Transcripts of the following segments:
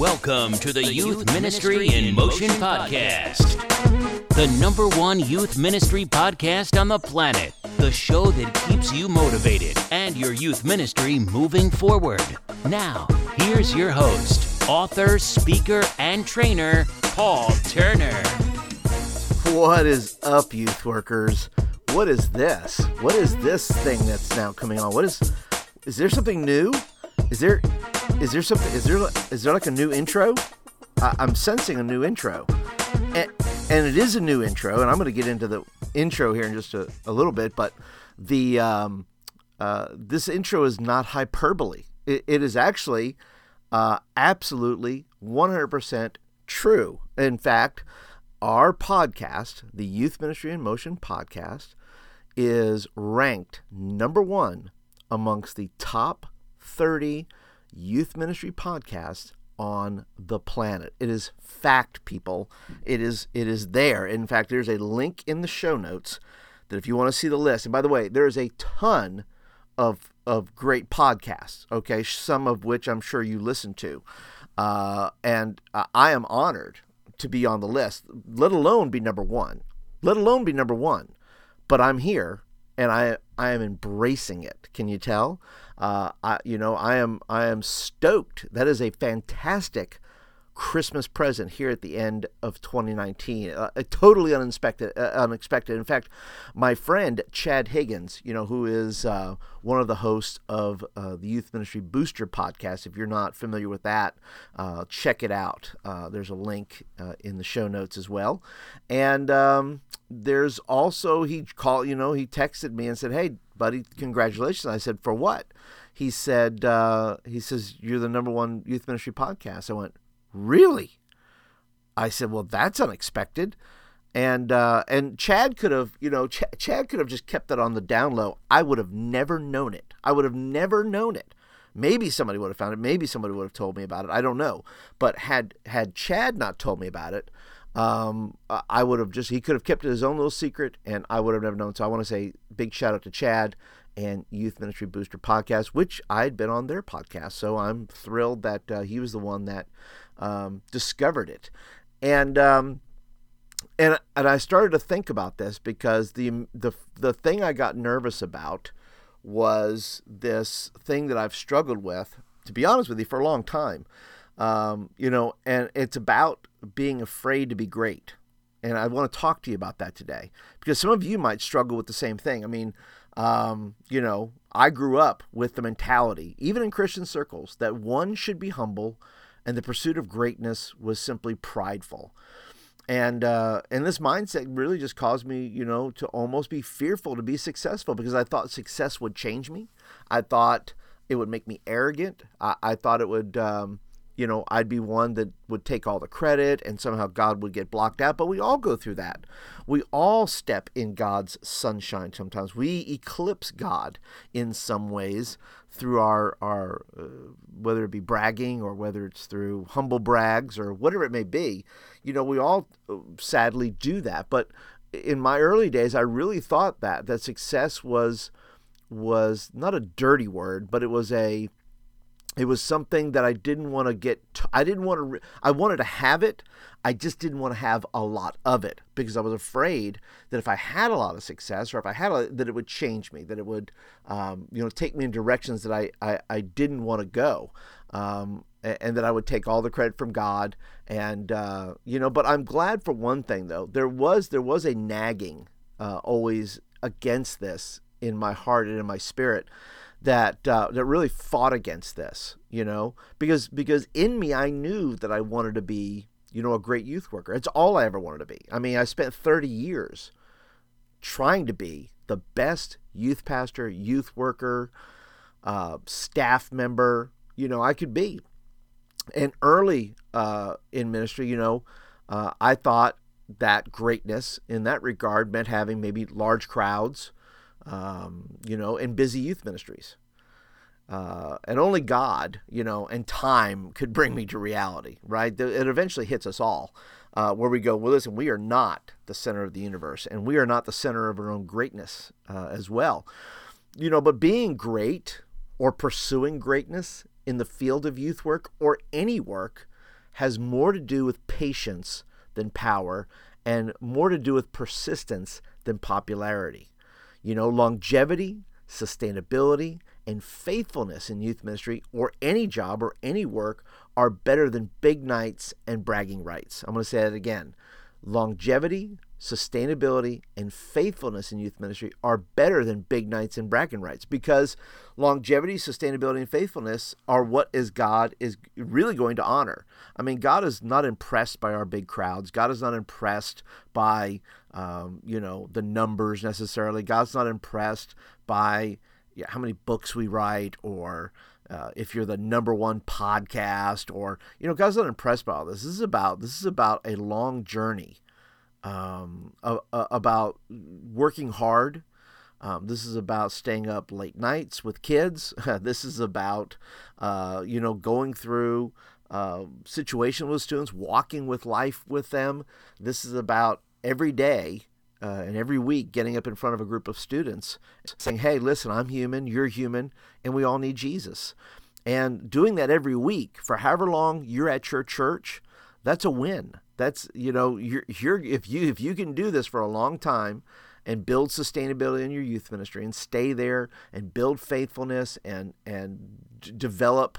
Welcome to the Youth Ministry in Motion podcast, the number one youth ministry podcast on the planet. The show that keeps you motivated and your youth ministry moving forward. Now, here's your host, author, speaker, and trainer, Paul Turner. What is up, youth workers? What is this? What is this thing that's now coming on? What is is there something new? Is there is there something is there is there like a new intro? I, am sensing a new intro. And, and it is a new intro, and I'm going to get into the intro here in just a, a little bit, but the um, uh, this intro is not hyperbole. it, it is actually uh, absolutely 100% true. In fact, our podcast, the Youth Ministry in Motion podcast, is ranked number one amongst the top 30 youth ministry podcast on the planet. It is fact, people. It is it is there. In fact, there's a link in the show notes that if you want to see the list, and by the way, there is a ton of of great podcasts. Okay, some of which I'm sure you listen to, uh, and I am honored to be on the list. Let alone be number one. Let alone be number one. But I'm here and I I am embracing it. Can you tell? Uh, I you know I am I am stoked. That is a fantastic Christmas present here at the end of 2019. Uh, totally unexpected. Uh, unexpected. In fact, my friend Chad Higgins, you know, who is uh, one of the hosts of uh, the Youth Ministry Booster podcast. If you're not familiar with that, uh, check it out. Uh, there's a link in the show notes as well. And um, there's also he called. You know, he texted me and said, "Hey, buddy, congratulations." I said, "For what?" He said, uh, "He says you're the number one youth ministry podcast." I went Really? I said, Well, that's unexpected. And uh, and Chad could have, you know, Ch- Chad could have just kept that on the down low. I would have never known it. I would have never known it. Maybe somebody would have found it. Maybe somebody would have told me about it. I don't know. But had had Chad not told me about it, um, I would have just he could have kept it his own little secret, and I would have never known. So I want to say big shout out to Chad and Youth Ministry Booster podcast, which I had been on their podcast. So I'm thrilled that uh, he was the one that um, discovered it, and um, and and I started to think about this because the the the thing I got nervous about was this thing that I've struggled with, to be honest with you, for a long time. Um, you know, and it's about being afraid to be great. And I want to talk to you about that today because some of you might struggle with the same thing. I mean, um, you know, I grew up with the mentality, even in Christian circles, that one should be humble, and the pursuit of greatness was simply prideful. And uh, and this mindset really just caused me, you know, to almost be fearful to be successful because I thought success would change me. I thought it would make me arrogant. I, I thought it would, um, you know, I'd be one that would take all the credit and somehow God would get blocked out. But we all go through that. We all step in God's sunshine sometimes. We eclipse God in some ways through our our uh, whether it be bragging or whether it's through humble brags or whatever it may be you know we all uh, sadly do that but in my early days i really thought that that success was was not a dirty word but it was a it was something that I didn't want to get. T- I didn't want to. Re- I wanted to have it. I just didn't want to have a lot of it because I was afraid that if I had a lot of success or if I had a, that it would change me, that it would, um, you know, take me in directions that I I, I didn't want to go, um, and, and, that I would take all the credit from God. And uh, you know, but I'm glad for one thing though. There was there was a nagging uh, always against this in my heart and in my spirit that uh, that really fought against this, you know, because because in me I knew that I wanted to be, you know, a great youth worker. It's all I ever wanted to be. I mean, I spent 30 years trying to be the best youth pastor, youth worker, uh, staff member, you know, I could be. And early uh, in ministry, you know, uh, I thought that greatness in that regard meant having maybe large crowds, um, you know, and busy youth ministries. Uh, and only God, you know, and time could bring me to reality, right? It eventually hits us all, uh, where we go, well, listen, we are not the center of the universe, and we are not the center of our own greatness uh, as well, you know. But being great or pursuing greatness in the field of youth work or any work has more to do with patience than power and more to do with persistence than popularity. You know, longevity, sustainability, and faithfulness in youth ministry or any job or any work are better than big nights and bragging rights. I'm going to say that again. Longevity, sustainability, and faithfulness in youth ministry are better than big nights and bragging rights because longevity, sustainability, and faithfulness are what is God is really going to honor. I mean, God is not impressed by our big crowds. God is not impressed by um, you know the numbers necessarily. God's not impressed by yeah, how many books we write or uh, if you're the number one podcast or you know god's not impressed by all this. This is about this is about a long journey um, uh, about working hard. Um, this is about staying up late nights with kids. This is about uh, you know going through uh, situation with students walking with life with them. This is about every day uh, and every week getting up in front of a group of students saying, hey, listen, I'm human, you're human, and we all need Jesus. And doing that every week for however long you're at your church, that's a win. That's you know you're, you're if you if you can do this for a long time and build sustainability in your youth ministry and stay there and build faithfulness and and d- develop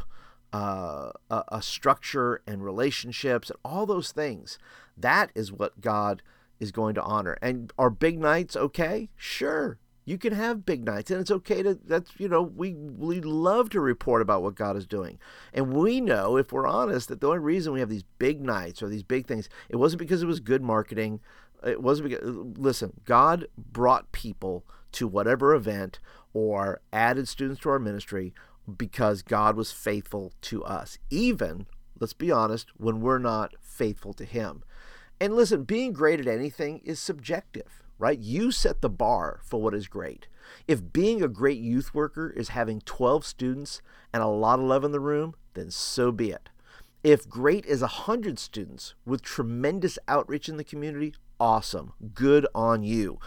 uh, a, a structure and relationships and all those things. That is what God is going to honor. And are big nights okay? Sure. You can have big nights, and it's okay to. That's you know we we love to report about what God is doing, and we know if we're honest that the only reason we have these big nights or these big things, it wasn't because it was good marketing. It wasn't because listen, God brought people to whatever event or added students to our ministry because God was faithful to us, even let's be honest, when we're not faithful to Him. And listen, being great at anything is subjective, right? You set the bar for what is great. If being a great youth worker is having 12 students and a lot of love in the room, then so be it. If great is 100 students with tremendous outreach in the community, awesome. Good on you.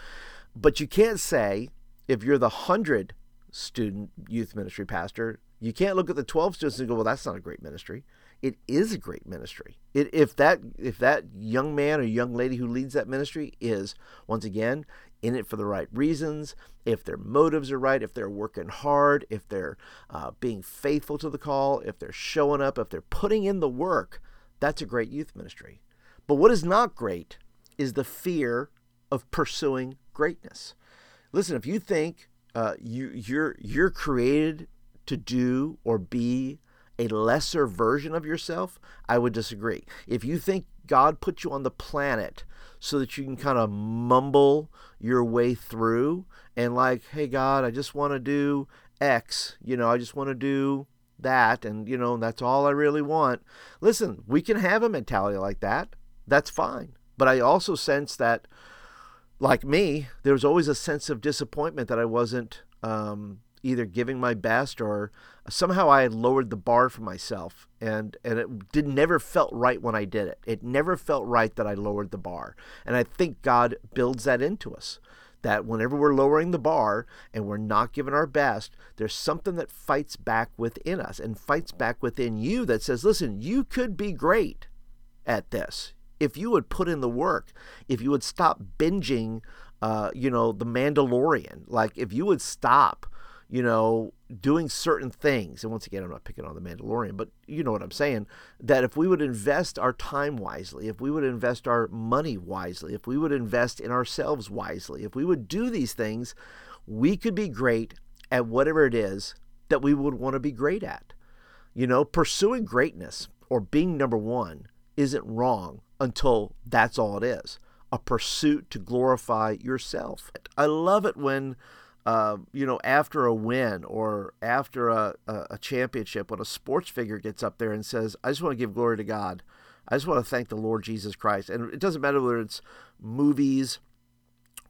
But you can't say, if you're the 100 student youth ministry pastor, you can't look at the 12 students and go, well, that's not a great ministry it is a great ministry. It, if that if that young man or young lady who leads that ministry is once again in it for the right reasons, if their motives are right, if they're working hard, if they're uh, being faithful to the call, if they're showing up, if they're putting in the work, that's a great youth ministry. But what is not great is the fear of pursuing greatness. Listen, if you think uh, you you're you're created to do or be a lesser version of yourself, I would disagree. If you think God put you on the planet so that you can kind of mumble your way through and, like, hey, God, I just want to do X, you know, I just want to do that, and, you know, that's all I really want. Listen, we can have a mentality like that. That's fine. But I also sense that, like me, there was always a sense of disappointment that I wasn't um, either giving my best or somehow I had lowered the bar for myself and and it did never felt right when I did it. It never felt right that I lowered the bar. And I think God builds that into us. That whenever we're lowering the bar and we're not giving our best, there's something that fights back within us and fights back within you that says, listen, you could be great at this if you would put in the work, if you would stop binging, uh, you know, The Mandalorian, like if you would stop you know, doing certain things. And once again, I'm not picking on the Mandalorian, but you know what I'm saying. That if we would invest our time wisely, if we would invest our money wisely, if we would invest in ourselves wisely, if we would do these things, we could be great at whatever it is that we would want to be great at. You know, pursuing greatness or being number one isn't wrong until that's all it is a pursuit to glorify yourself. I love it when uh, you know, after a win or after a, a, a, championship, when a sports figure gets up there and says, I just want to give glory to God. I just want to thank the Lord Jesus Christ. And it doesn't matter whether it's movies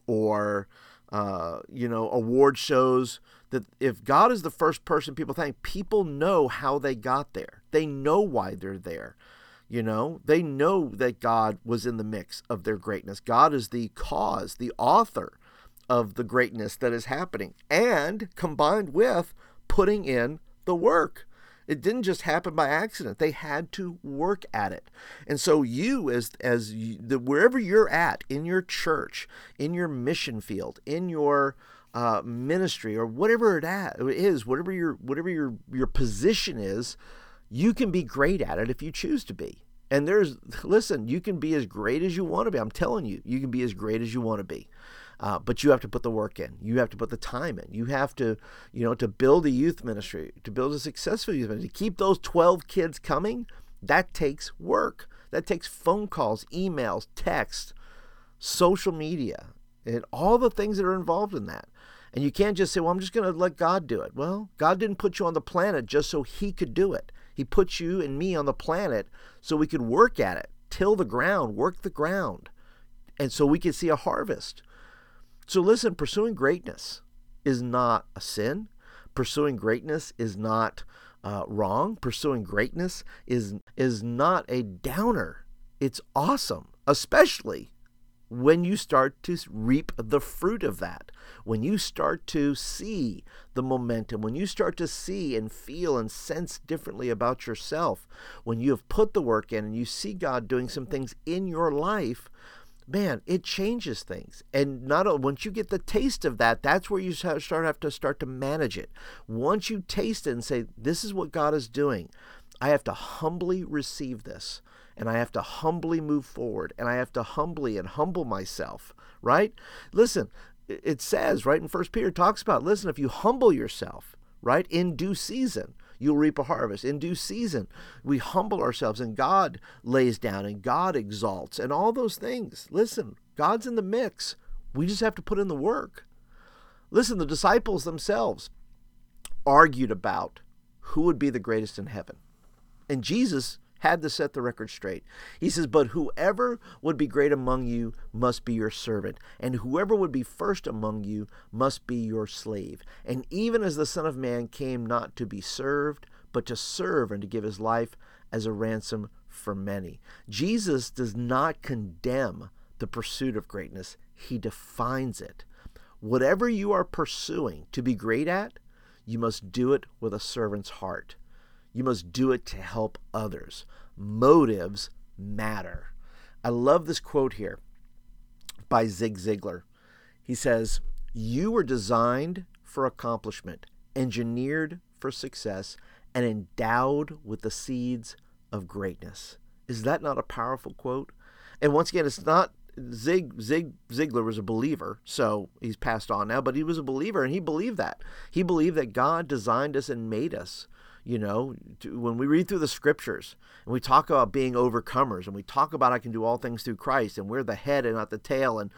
or, uh, you know, award shows, that if God is the first person people thank, people know how they got there. They know why they're there. You know, they know that God was in the mix of their greatness. God is the cause, the author of the greatness that is happening and combined with putting in the work. It didn't just happen by accident. They had to work at it. And so you as as you, the, wherever you're at in your church, in your mission field, in your uh, ministry or whatever it is, whatever your whatever your your position is, you can be great at it if you choose to be. And there's listen, you can be as great as you want to be. I'm telling you, you can be as great as you want to be. Uh, but you have to put the work in. You have to put the time in. You have to, you know, to build a youth ministry, to build a successful youth ministry, to keep those 12 kids coming. That takes work. That takes phone calls, emails, text, social media, and all the things that are involved in that. And you can't just say, well, I'm just going to let God do it. Well, God didn't put you on the planet just so He could do it. He put you and me on the planet so we could work at it, till the ground, work the ground, and so we could see a harvest. So listen, pursuing greatness is not a sin. Pursuing greatness is not uh, wrong. Pursuing greatness is is not a downer. It's awesome, especially when you start to reap the fruit of that, when you start to see the momentum, when you start to see and feel and sense differently about yourself, when you have put the work in and you see God doing some things in your life, man, it changes things. And not once you get the taste of that, that's where you start have to start to manage it. Once you taste it and say, "This is what God is doing," I have to humbly receive this and I have to humbly move forward and I have to humbly and humble myself, right? Listen, it says, right in First Peter talks about, listen, if you humble yourself, right, in due season, you'll reap a harvest. In due season, we humble ourselves and God lays down and God exalts and all those things. Listen, God's in the mix. We just have to put in the work. Listen, the disciples themselves argued about who would be the greatest in heaven. And Jesus had to set the record straight. He says, But whoever would be great among you must be your servant, and whoever would be first among you must be your slave. And even as the Son of Man came not to be served, but to serve and to give his life as a ransom for many. Jesus does not condemn the pursuit of greatness, he defines it. Whatever you are pursuing to be great at, you must do it with a servant's heart. You must do it to help others. Motives matter. I love this quote here by Zig Ziglar. He says, You were designed for accomplishment, engineered for success, and endowed with the seeds of greatness. Is that not a powerful quote? And once again, it's not Zig Zig Ziglar was a believer, so he's passed on now, but he was a believer and he believed that. He believed that God designed us and made us you know, when we read through the scriptures and we talk about being overcomers and we talk about I can do all things through Christ and we're the head and not the tail and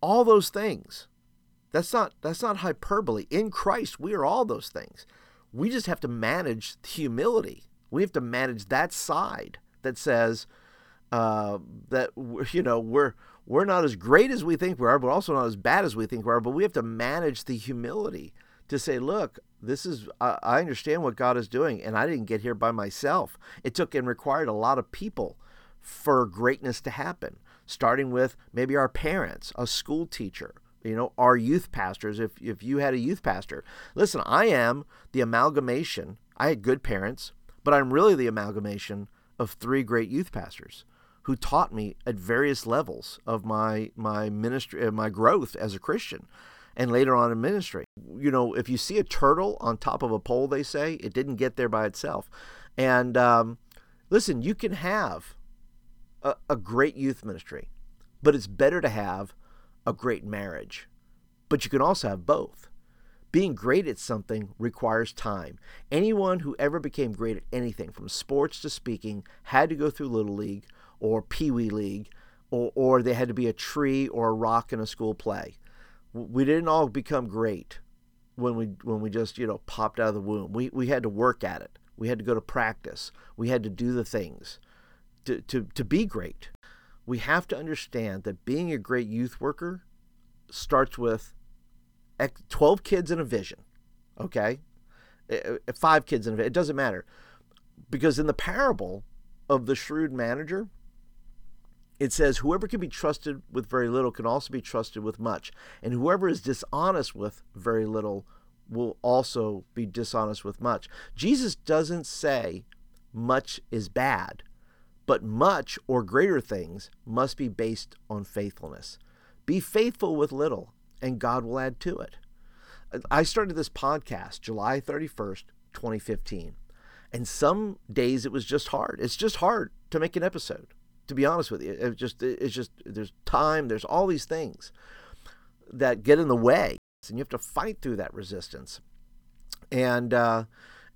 all those things. That's not that's not hyperbole. In Christ, we are all those things. We just have to manage humility. We have to manage that side that says uh, that you know we're we're not as great as we think we are, but also not as bad as we think we are. But we have to manage the humility to say, look, this is I, I understand what God is doing, and I didn't get here by myself. It took and required a lot of people for greatness to happen, starting with maybe our parents, a school teacher, you know, our youth pastors. If if you had a youth pastor, listen, I am the amalgamation. I had good parents, but I'm really the amalgamation of three great youth pastors who taught me at various levels of my my ministry, uh, my growth as a Christian and later on in ministry. You know, if you see a turtle on top of a pole, they say it didn't get there by itself. And um, listen, you can have a, a great youth ministry, but it's better to have a great marriage. But you can also have both. Being great at something requires time. Anyone who ever became great at anything, from sports to speaking, had to go through Little League or Pee Wee League, or, or they had to be a tree or a rock in a school play we didn't all become great when we when we just you know popped out of the womb. We we had to work at it. We had to go to practice. We had to do the things to to to be great. We have to understand that being a great youth worker starts with 12 kids in a vision. Okay? Eh, eh, five kids in a vision. It doesn't matter. Because in the parable of the shrewd manager, it says, Whoever can be trusted with very little can also be trusted with much, and whoever is dishonest with very little will also be dishonest with much. Jesus doesn't say much is bad, but much or greater things must be based on faithfulness. Be faithful with little, and God will add to it. I started this podcast July 31st, 2015. And some days it was just hard. It's just hard to make an episode, to be honest with you. It just it's just there's time, there's all these things that get in the way. And you have to fight through that resistance. And uh,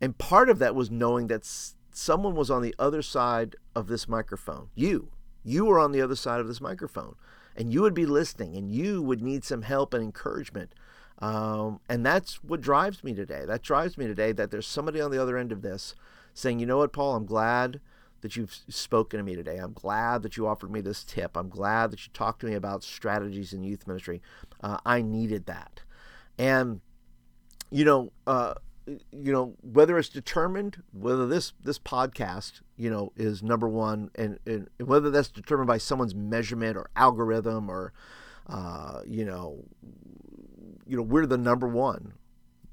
and part of that was knowing that someone was on the other side of this microphone. You. You were on the other side of this microphone. And you would be listening and you would need some help and encouragement um, and that's what drives me today. That drives me today that there's somebody on the other end of this saying, you know what, Paul, I'm glad that you've spoken to me today. I'm glad that you offered me this tip. I'm glad that you talked to me about strategies in youth ministry. Uh, I needed that. And, you know, uh, you know whether it's determined whether this this podcast you know is number one and, and whether that's determined by someone's measurement or algorithm or uh, you know you know, we're the number one.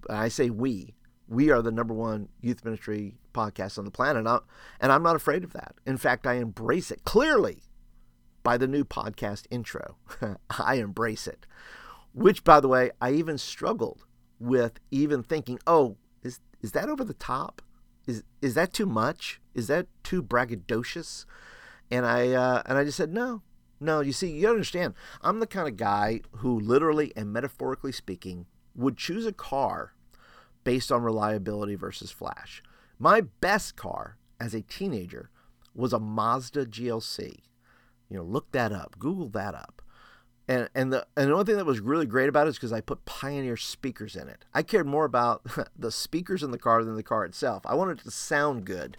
I say we. We are the number one youth ministry podcast on the planet. And I'm not afraid of that. In fact, I embrace it clearly by the new podcast intro. I embrace it. Which, by the way, I even struggled with even thinking, oh, is, is that over the top? Is, is that too much? Is that too braggadocious? And I, uh, and I just said, no, no, you see, you understand. I'm the kind of guy who, literally and metaphorically speaking, would choose a car based on reliability versus flash. My best car as a teenager was a Mazda GLC. You know, look that up, Google that up. And, and the and the only thing that was really great about it is because I put Pioneer speakers in it. I cared more about the speakers in the car than the car itself. I wanted it to sound good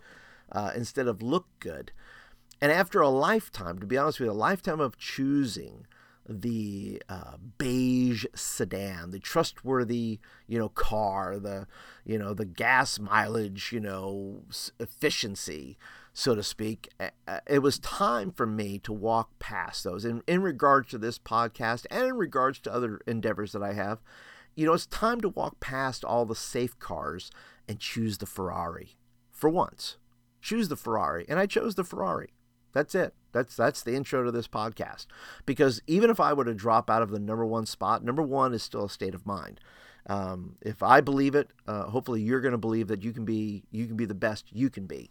uh, instead of look good. And after a lifetime, to be honest with you, a lifetime of choosing the uh, beige sedan, the trustworthy, you know, car, the, you know, the gas mileage, you know, efficiency, so to speak. It was time for me to walk past those. And in regards to this podcast and in regards to other endeavors that I have, you know, it's time to walk past all the safe cars and choose the Ferrari for once. Choose the Ferrari. And I chose the Ferrari. That's it. That's that's the intro to this podcast. Because even if I were to drop out of the number one spot, number one is still a state of mind. Um, if I believe it, uh, hopefully you're going to believe that you can be you can be the best you can be.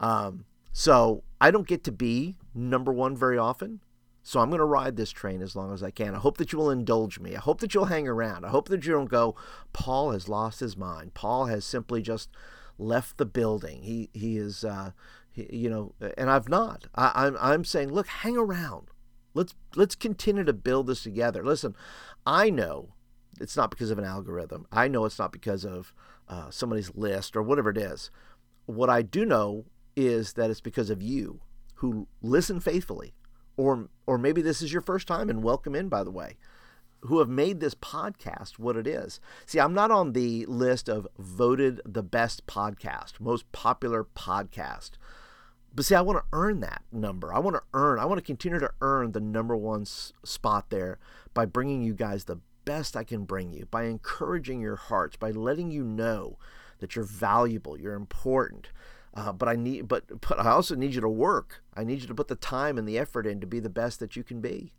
Um, so I don't get to be number one very often. So I'm going to ride this train as long as I can. I hope that you will indulge me. I hope that you'll hang around. I hope that you don't go, Paul has lost his mind. Paul has simply just left the building. He he is uh, you know, and I've not. I, I'm I'm saying, look, hang around. Let's let's continue to build this together. Listen, I know it's not because of an algorithm. I know it's not because of uh, somebody's list or whatever it is. What I do know is that it's because of you who listen faithfully, or or maybe this is your first time and welcome in by the way, who have made this podcast what it is. See, I'm not on the list of voted the best podcast, most popular podcast. But see, I want to earn that number. I want to earn, I want to continue to earn the number one s- spot there by bringing you guys the best I can bring you, by encouraging your hearts, by letting you know that you're valuable, you're important. Uh, but I need, but but I also need you to work. I need you to put the time and the effort in to be the best that you can be.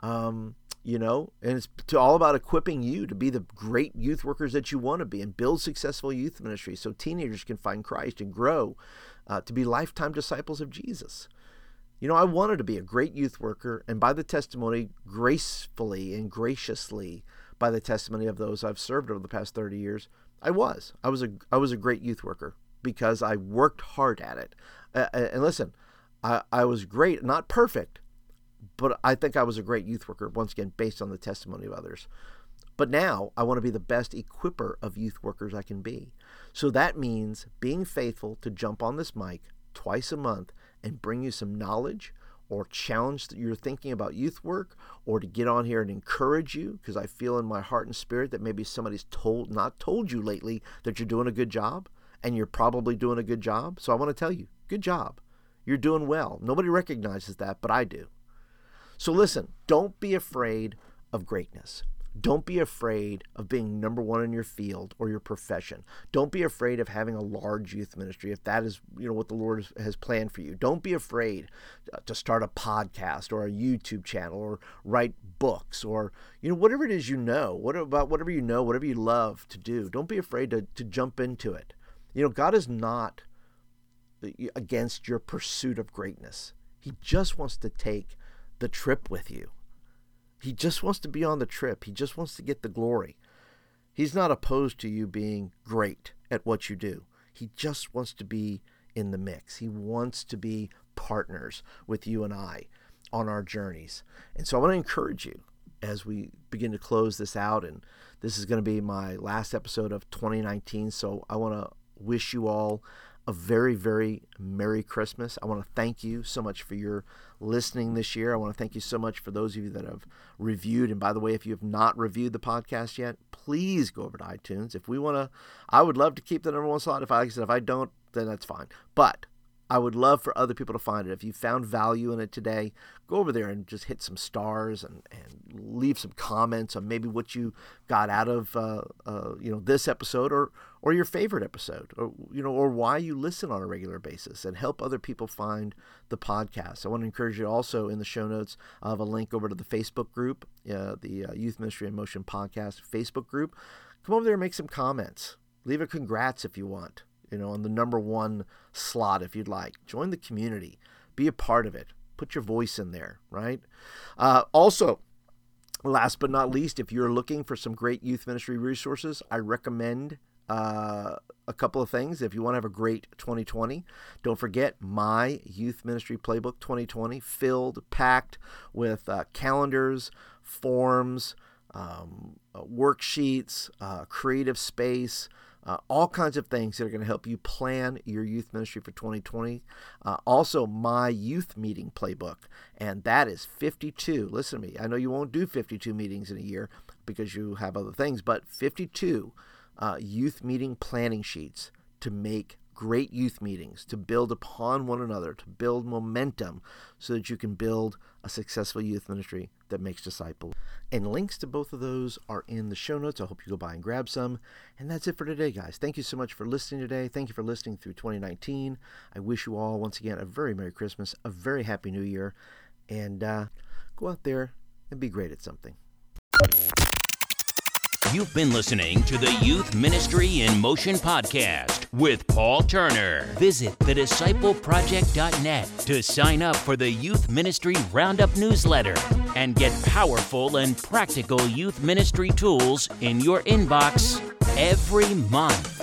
Um, you know, and it's to all about equipping you to be the great youth workers that you want to be and build successful youth ministry so teenagers can find Christ and grow uh, to be lifetime disciples of Jesus. You know, I wanted to be a great youth worker, and by the testimony, gracefully and graciously, by the testimony of those I've served over the past 30 years, I was. I was a, I was a great youth worker because I worked hard at it. Uh, and listen, I, I was great, not perfect, but I think I was a great youth worker, once again, based on the testimony of others. But now I want to be the best equiper of youth workers I can be. So that means being faithful to jump on this mic twice a month and bring you some knowledge or challenge you're thinking about youth work or to get on here and encourage you because I feel in my heart and spirit that maybe somebody's told not told you lately that you're doing a good job and you're probably doing a good job. So I want to tell you, good job. You're doing well. Nobody recognizes that, but I do. So listen, don't be afraid of greatness. Don't be afraid of being number one in your field or your profession. Don't be afraid of having a large youth ministry if that is you know what the Lord has planned for you. Don't be afraid uh, to start a podcast or a YouTube channel or write books or you know whatever it is you know. What about whatever you know, whatever you love to do. Don't be afraid to to jump into it. You know, God is not uh, against your pursuit of greatness. He just wants to take the trip with you. He just wants to be on the trip. He just wants to get the glory. He's not opposed to you being great at what you do. He just wants to be in the mix. He wants to be partners with you and I on our journeys. And so I want to encourage you as we begin to close this out. And this is going to be my last episode of 2019. So I want to wish you all a very, very Merry Christmas. I want to thank you so much for your listening this year. I want to thank you so much for those of you that have reviewed. And by the way, if you have not reviewed the podcast yet, please go over to iTunes. If we want to, I would love to keep the number one slot. If I, said, if I don't, then that's fine. But I would love for other people to find it. If you found value in it today, go over there and just hit some stars and, and leave some comments on maybe what you got out of uh, uh, you know this episode or or your favorite episode or you know or why you listen on a regular basis and help other people find the podcast. I want to encourage you also in the show notes have a link over to the Facebook group, uh, the Youth Ministry in Motion podcast Facebook group. Come over there and make some comments. Leave a congrats if you want you know, on the number one slot if you'd like. Join the community, be a part of it, put your voice in there, right? Uh, also, last but not least, if you're looking for some great youth ministry resources, I recommend uh, a couple of things. If you want to have a great 2020, don't forget my Youth Ministry Playbook 2020, filled, packed with uh, calendars, forms, um, uh, worksheets, uh, creative space uh, all kinds of things that are going to help you plan your youth ministry for 2020. Uh, also, my youth meeting playbook, and that is 52. Listen to me. I know you won't do 52 meetings in a year because you have other things, but 52 uh, youth meeting planning sheets to make great youth meetings, to build upon one another, to build momentum so that you can build a successful youth ministry that makes disciples. And links to both of those are in the show notes. I hope you go by and grab some. And that's it for today, guys. Thank you so much for listening today. Thank you for listening through 2019. I wish you all, once again, a very Merry Christmas, a very Happy New Year, and uh, go out there and be great at something. You've been listening to the Youth Ministry in Motion podcast with Paul Turner. Visit thediscipleproject.net to sign up for the Youth Ministry Roundup newsletter and get powerful and practical youth ministry tools in your inbox every month.